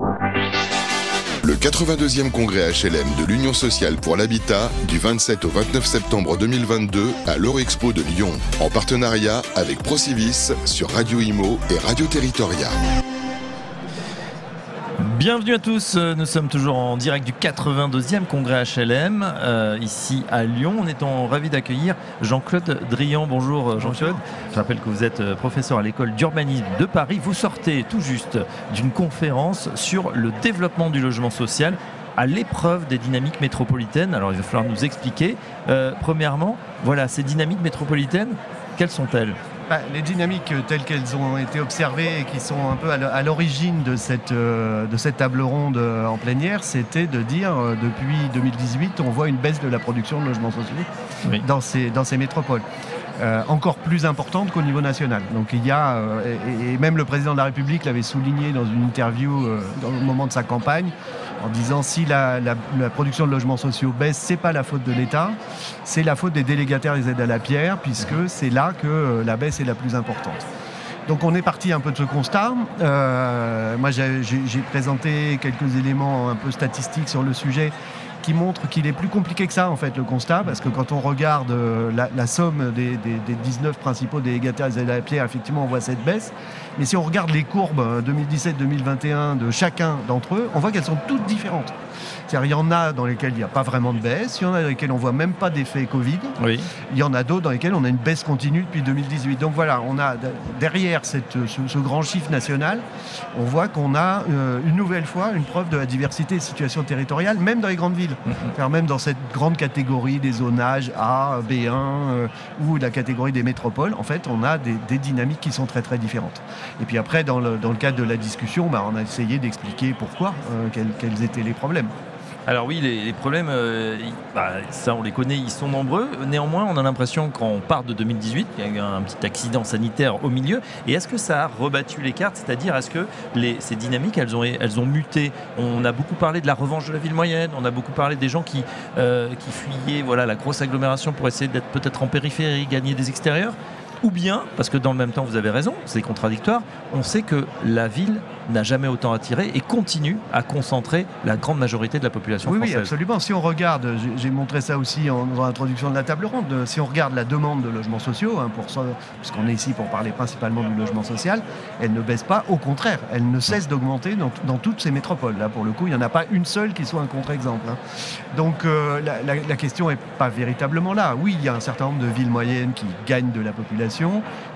Le 82e congrès HLM de l'Union sociale pour l'habitat du 27 au 29 septembre 2022 à l'Eurexpo de Lyon, en partenariat avec Procivis sur Radio Imo et Radio Territoria. Bienvenue à tous, nous sommes toujours en direct du 82e congrès HLM euh, ici à Lyon. On est en ravi d'accueillir Jean-Claude Drian. Bonjour Jean-Claude. Je rappelle que vous êtes euh, professeur à l'école d'urbanisme de Paris. Vous sortez tout juste d'une conférence sur le développement du logement social à l'épreuve des dynamiques métropolitaines. Alors il va falloir nous expliquer. Euh, premièrement, voilà, ces dynamiques métropolitaines, quelles sont-elles? Bah, les dynamiques telles qu'elles ont été observées et qui sont un peu à l'origine de cette, euh, de cette table ronde euh, en plénière, c'était de dire euh, depuis 2018, on voit une baisse de la production de logements sociaux dans, ces, dans ces métropoles. Encore plus importante qu'au niveau national. Donc il y a, et, même le président de la République l'avait souligné dans une interview au moment de sa campagne, en disant si la, production de logements sociaux baisse, c'est pas la faute de l'État, c'est la faute des délégataires des aides à la pierre, puisque c'est là que euh, la baisse est la plus importante. Donc on est parti un peu de ce constat. Euh, moi j'ai présenté quelques éléments un peu statistiques sur le sujet qui montrent qu'il est plus compliqué que ça en fait le constat parce que quand on regarde euh, la, somme des, 19 principaux délégataires des aides à la pierre effectivement on voit cette baisse mais si on regarde les courbes 2017-2021 euh, de chacun d'entre eux, on voit qu'elles sont toutes différentes. Il y en a dans lesquelles il n'y a pas vraiment de baisse, il y en a dans lesquelles on voit même pas d'effet Covid, oui. il y en a d'autres dans lesquelles on a une baisse continue depuis 2018. Donc voilà, on a derrière cette, ce, grand chiffre national, on voit qu'on a euh, une nouvelle fois une preuve de la diversité des situations territoriales, même dans les grandes villes, car même dans cette grande catégorie des zonages A, B1 euh, ou la catégorie des métropoles, en fait, on a des, dynamiques qui sont très très différentes. Et puis après, dans le, cadre de la discussion, bah, on a essayé d'expliquer pourquoi, euh, quels étaient les problèmes. Alors oui, les, problèmes, euh, bah, ça on les connaît, ils sont nombreux. Néanmoins, on a l'impression qu'on part de 2018, il y a eu un petit accident sanitaire au milieu. Et est-ce que ça a rebattu les cartes? C'est-à-dire, est-ce que ces dynamiques, elles ont, muté? On a beaucoup parlé de la revanche de la ville moyenne, on a beaucoup parlé des gens qui, euh, fuyaient voilà, la grosse agglomération pour essayer d'être peut-être en périphérie, gagner des extérieurs. Ou bien, parce que dans le même temps, vous avez raison, c'est contradictoire, on sait que la ville n'a jamais autant attiré et continue à concentrer la grande majorité de la population oui, française. Oui, absolument. Si on regarde, j'ai montré ça aussi en, dans l'introduction de la table ronde, si on regarde la demande de logements sociaux, hein, pour puisqu'on est ici pour parler principalement du logement social, elle ne baisse pas, au contraire, elle ne cesse d'augmenter dans, toutes ces métropoles. Là, pour le coup, il n'y en a pas une seule qui soit un contre-exemple. Hein. Donc euh, la, question n'est pas véritablement là. Oui, il y a un certain nombre de villes moyennes qui gagnent de la population,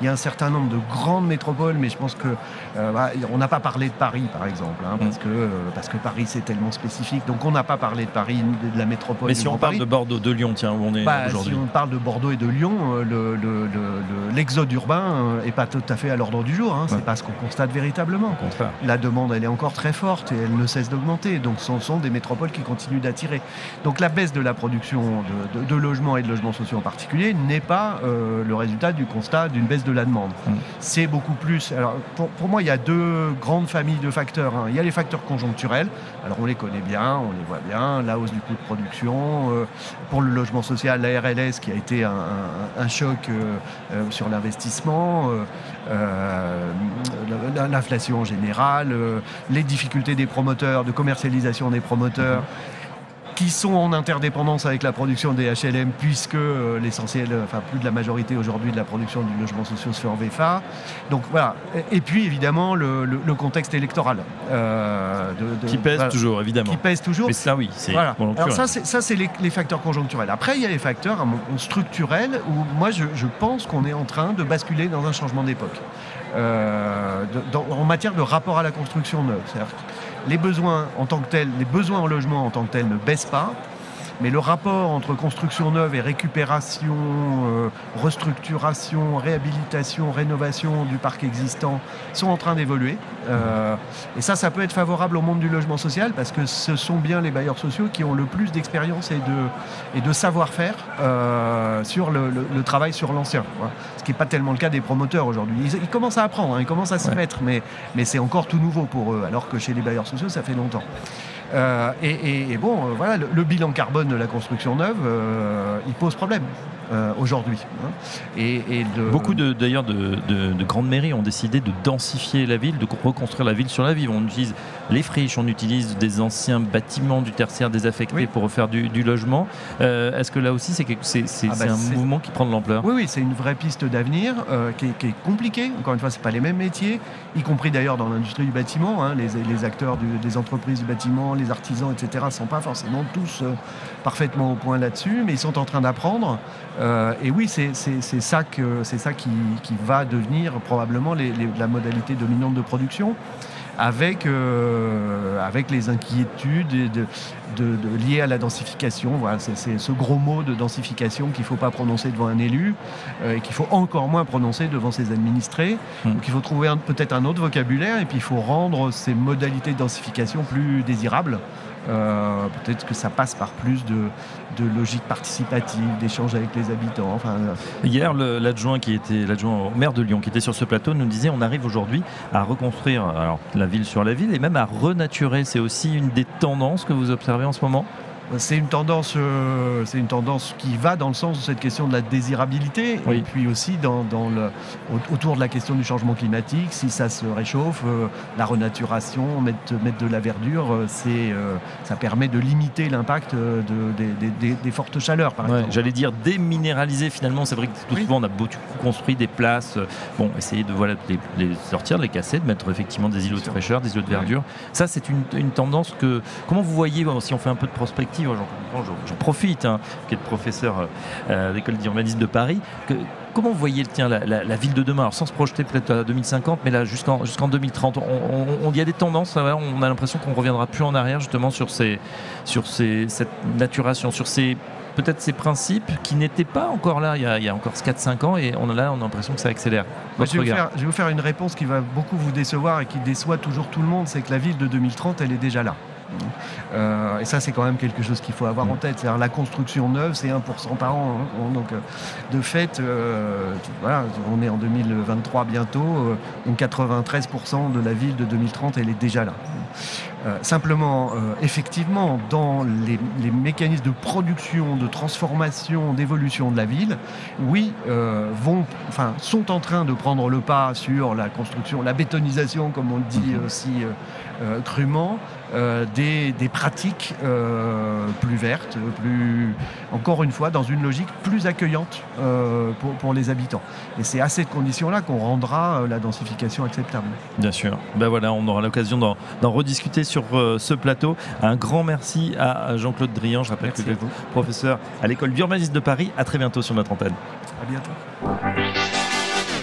il y a un certain nombre de grandes métropoles, mais je pense que euh, bah, on n'a pas parlé de Paris, par exemple, hein, parce, mm. que, euh, parce que Paris, c'est tellement spécifique. Donc, on n'a pas parlé de Paris, de la métropole. Mais si on parle de Bordeaux, de Lyon, tiens, où on est bah, aujourd'hui. Si on parle de Bordeaux et de Lyon, euh, l'exode le, urbain n'est pas tout à fait à l'ordre du jour. Hein, c'est pas ce qu'on constate véritablement. La demande, elle est encore très forte et elle ne cesse d'augmenter. Donc, ce sont des métropoles qui continuent d'attirer. Donc, la baisse de la production de, logements et de logements sociaux en particulier n'est pas le résultat du constat d'une baisse de la demande. Mm. C'est beaucoup plus. Alors, pour, pour moi, il y a deux grandes famille de facteurs. Hein. Il y a les facteurs conjoncturels, alors on les connaît bien, on les voit bien, la hausse du coût de production, euh, pour le logement social, la RLS qui a été un, choc euh, euh, sur l'investissement, l'inflation générale, les difficultés des promoteurs, de commercialisation des promoteurs qui sont en interdépendance avec la production des HLM, puisque euh, l'essentiel, enfin plus de la majorité aujourd'hui de la production du logement social se fait en VFA. Donc voilà. Et, puis évidemment le, contexte électoral. Euh, qui pèse toujours, évidemment. Qui pèse toujours. Mais ça oui, c'est voilà. Alors ça, c'est, ça, c'est les, facteurs conjoncturels. Après, il y a les facteurs structurels où moi je, pense qu'on est en train de basculer dans un changement d'époque. Euh, en matière de rapport à la construction neuve. C'est-à-dire les besoins en tant que tels, les besoins en logement en tant que tels ne baissent pas. Mais le rapport entre construction neuve et récupération, euh, restructuration, réhabilitation, rénovation du parc existant sont en train d'évoluer. Euh, et ça, ça peut être favorable au monde du logement social parce que ce sont bien les bailleurs sociaux qui ont le plus d'expérience et de, et de savoir-faire euh, sur le, travail sur l'ancien. Ce qui n'est pas tellement le cas des promoteurs aujourd'hui. Ils, commencent à apprendre, hein, ils commencent à s'y mettre, mais, mais c'est encore tout nouveau pour eux, alors que chez les bailleurs sociaux, ça fait longtemps. Et, bon, voilà, le, bilan carbone de la construction neuve, il pose problème. Euh, aujourd'hui. Hein. Et, Beaucoup d'ailleurs de, de, grandes mairies ont décidé de densifier la ville, de reconstruire la ville sur la ville. On utilise les friches, on utilise des anciens bâtiments du tertiaire désaffectés pour refaire du, logement. Euh, est-ce que là aussi c'est ah bah, un mouvement qui prend de l'ampleur? Oui, oui, c'est une vraie piste d'avenir euh, qui, est compliquée. Encore une fois, c'est pas les mêmes métiers, y compris d'ailleurs dans l'industrie du bâtiment. Hein. les, acteurs des entreprises du bâtiment, les artisans, etc., ne sont pas forcément tous parfaitement au point là-dessus, mais ils sont en train d'apprendre. Euh, et oui, c'est ça, qui, va devenir probablement la modalité dominante de production. Avec, euh, avec les inquiétudes de, de, liées à la densification. Voilà, c'est ce gros mot de densification qu'il ne faut pas prononcer devant un élu euh, et qu'il faut encore moins prononcer devant ses administrés. Hmm. Donc il faut trouver peut-être un autre vocabulaire et puis il faut rendre ces modalités de densification plus désirables. Euh, peut-être que ça passe par plus de, logique participative, d'échange avec les habitants. Euh. Hier, l'adjoint qui était l'adjoint au maire de Lyon, qui était sur ce plateau, nous disait on arrive aujourd'hui à reconstruire la ville sur la ville et même à renaturer. C'est aussi une des tendances que vous observez en ce moment? C'est une tendance, euh, c'est une tendance qui va dans le sens de cette question de la désirabilité et puis aussi dans, le, autour de la question du changement climatique. Si ça se réchauffe, euh, la renaturation, mettre, mettre de la verdure, euh, c'est, ça permet de limiter l'impact de, des, fortes chaleurs. Par J'allais dire déminéraliser finalement. C'est vrai que tout souvent on a beaucoup construit des places. bon, essayer de voilà les, sortir, de les casser, de mettre effectivement des îlots de fraîcheur, des îlots de verdure. Ça, c'est une, une tendance que. Comment vous voyez si on fait un peu de prospective j'en profite, hein, qui est le professeur euh, à l'école d'urbanisme de Paris. comment vous voyez tiens, la, ville de demain? Sans se projeter peut-être à 2050, mais là jusqu'en jusqu'en 2030, on, y a des tendances, on a l'impression qu'on ne reviendra plus en arrière justement sur, ces, sur ces, cette naturation, sur ces peut-être ces principes qui n'étaient pas encore là il y a, il y a encore 4-5 ans et on a là on a l'impression que ça accélère. je, vais faire, je, vais vous faire, une réponse qui va beaucoup vous décevoir et qui déçoit toujours tout le monde, c'est que la ville de 2030 elle est déjà là. Euh, et ça, c'est quand même quelque chose qu'il faut avoir en tête. La construction neuve, c'est 1% par an. Hein. Donc, euh, de fait, euh, on est en 2023 bientôt. donc, 93% de la ville de 2030, elle est déjà là. Simplement, effectivement, dans les, mécanismes de production, de transformation, d'évolution de la ville, oui, vont, enfin, sont en train de prendre le pas sur la construction, la bétonisation, comme on le dit mhm. aussi crûment, des, des pratiques euh, plus vertes, plus, encore une fois, dans une logique plus accueillante euh, pour, les habitants. Et c'est à cette condition-là qu'on rendra euh, la densification acceptable. Bien sûr. Ben voilà, on aura l'occasion d'en rediscuter sur ce plateau. Un grand merci à Jean-Claude Drian. Je rappelle que vous êtes professeur à l'école d'urbanisme de Paris. À très bientôt sur notre antenne. À bientôt.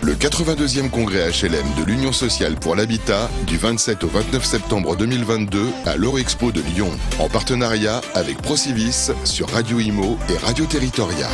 Le 82e congrès HLM de l'Union sociale pour l'habitat du 27 au 29 septembre 2022 à l'Eurexpo de Lyon, en partenariat avec Procivis sur Radio Imo et Radio Territoria.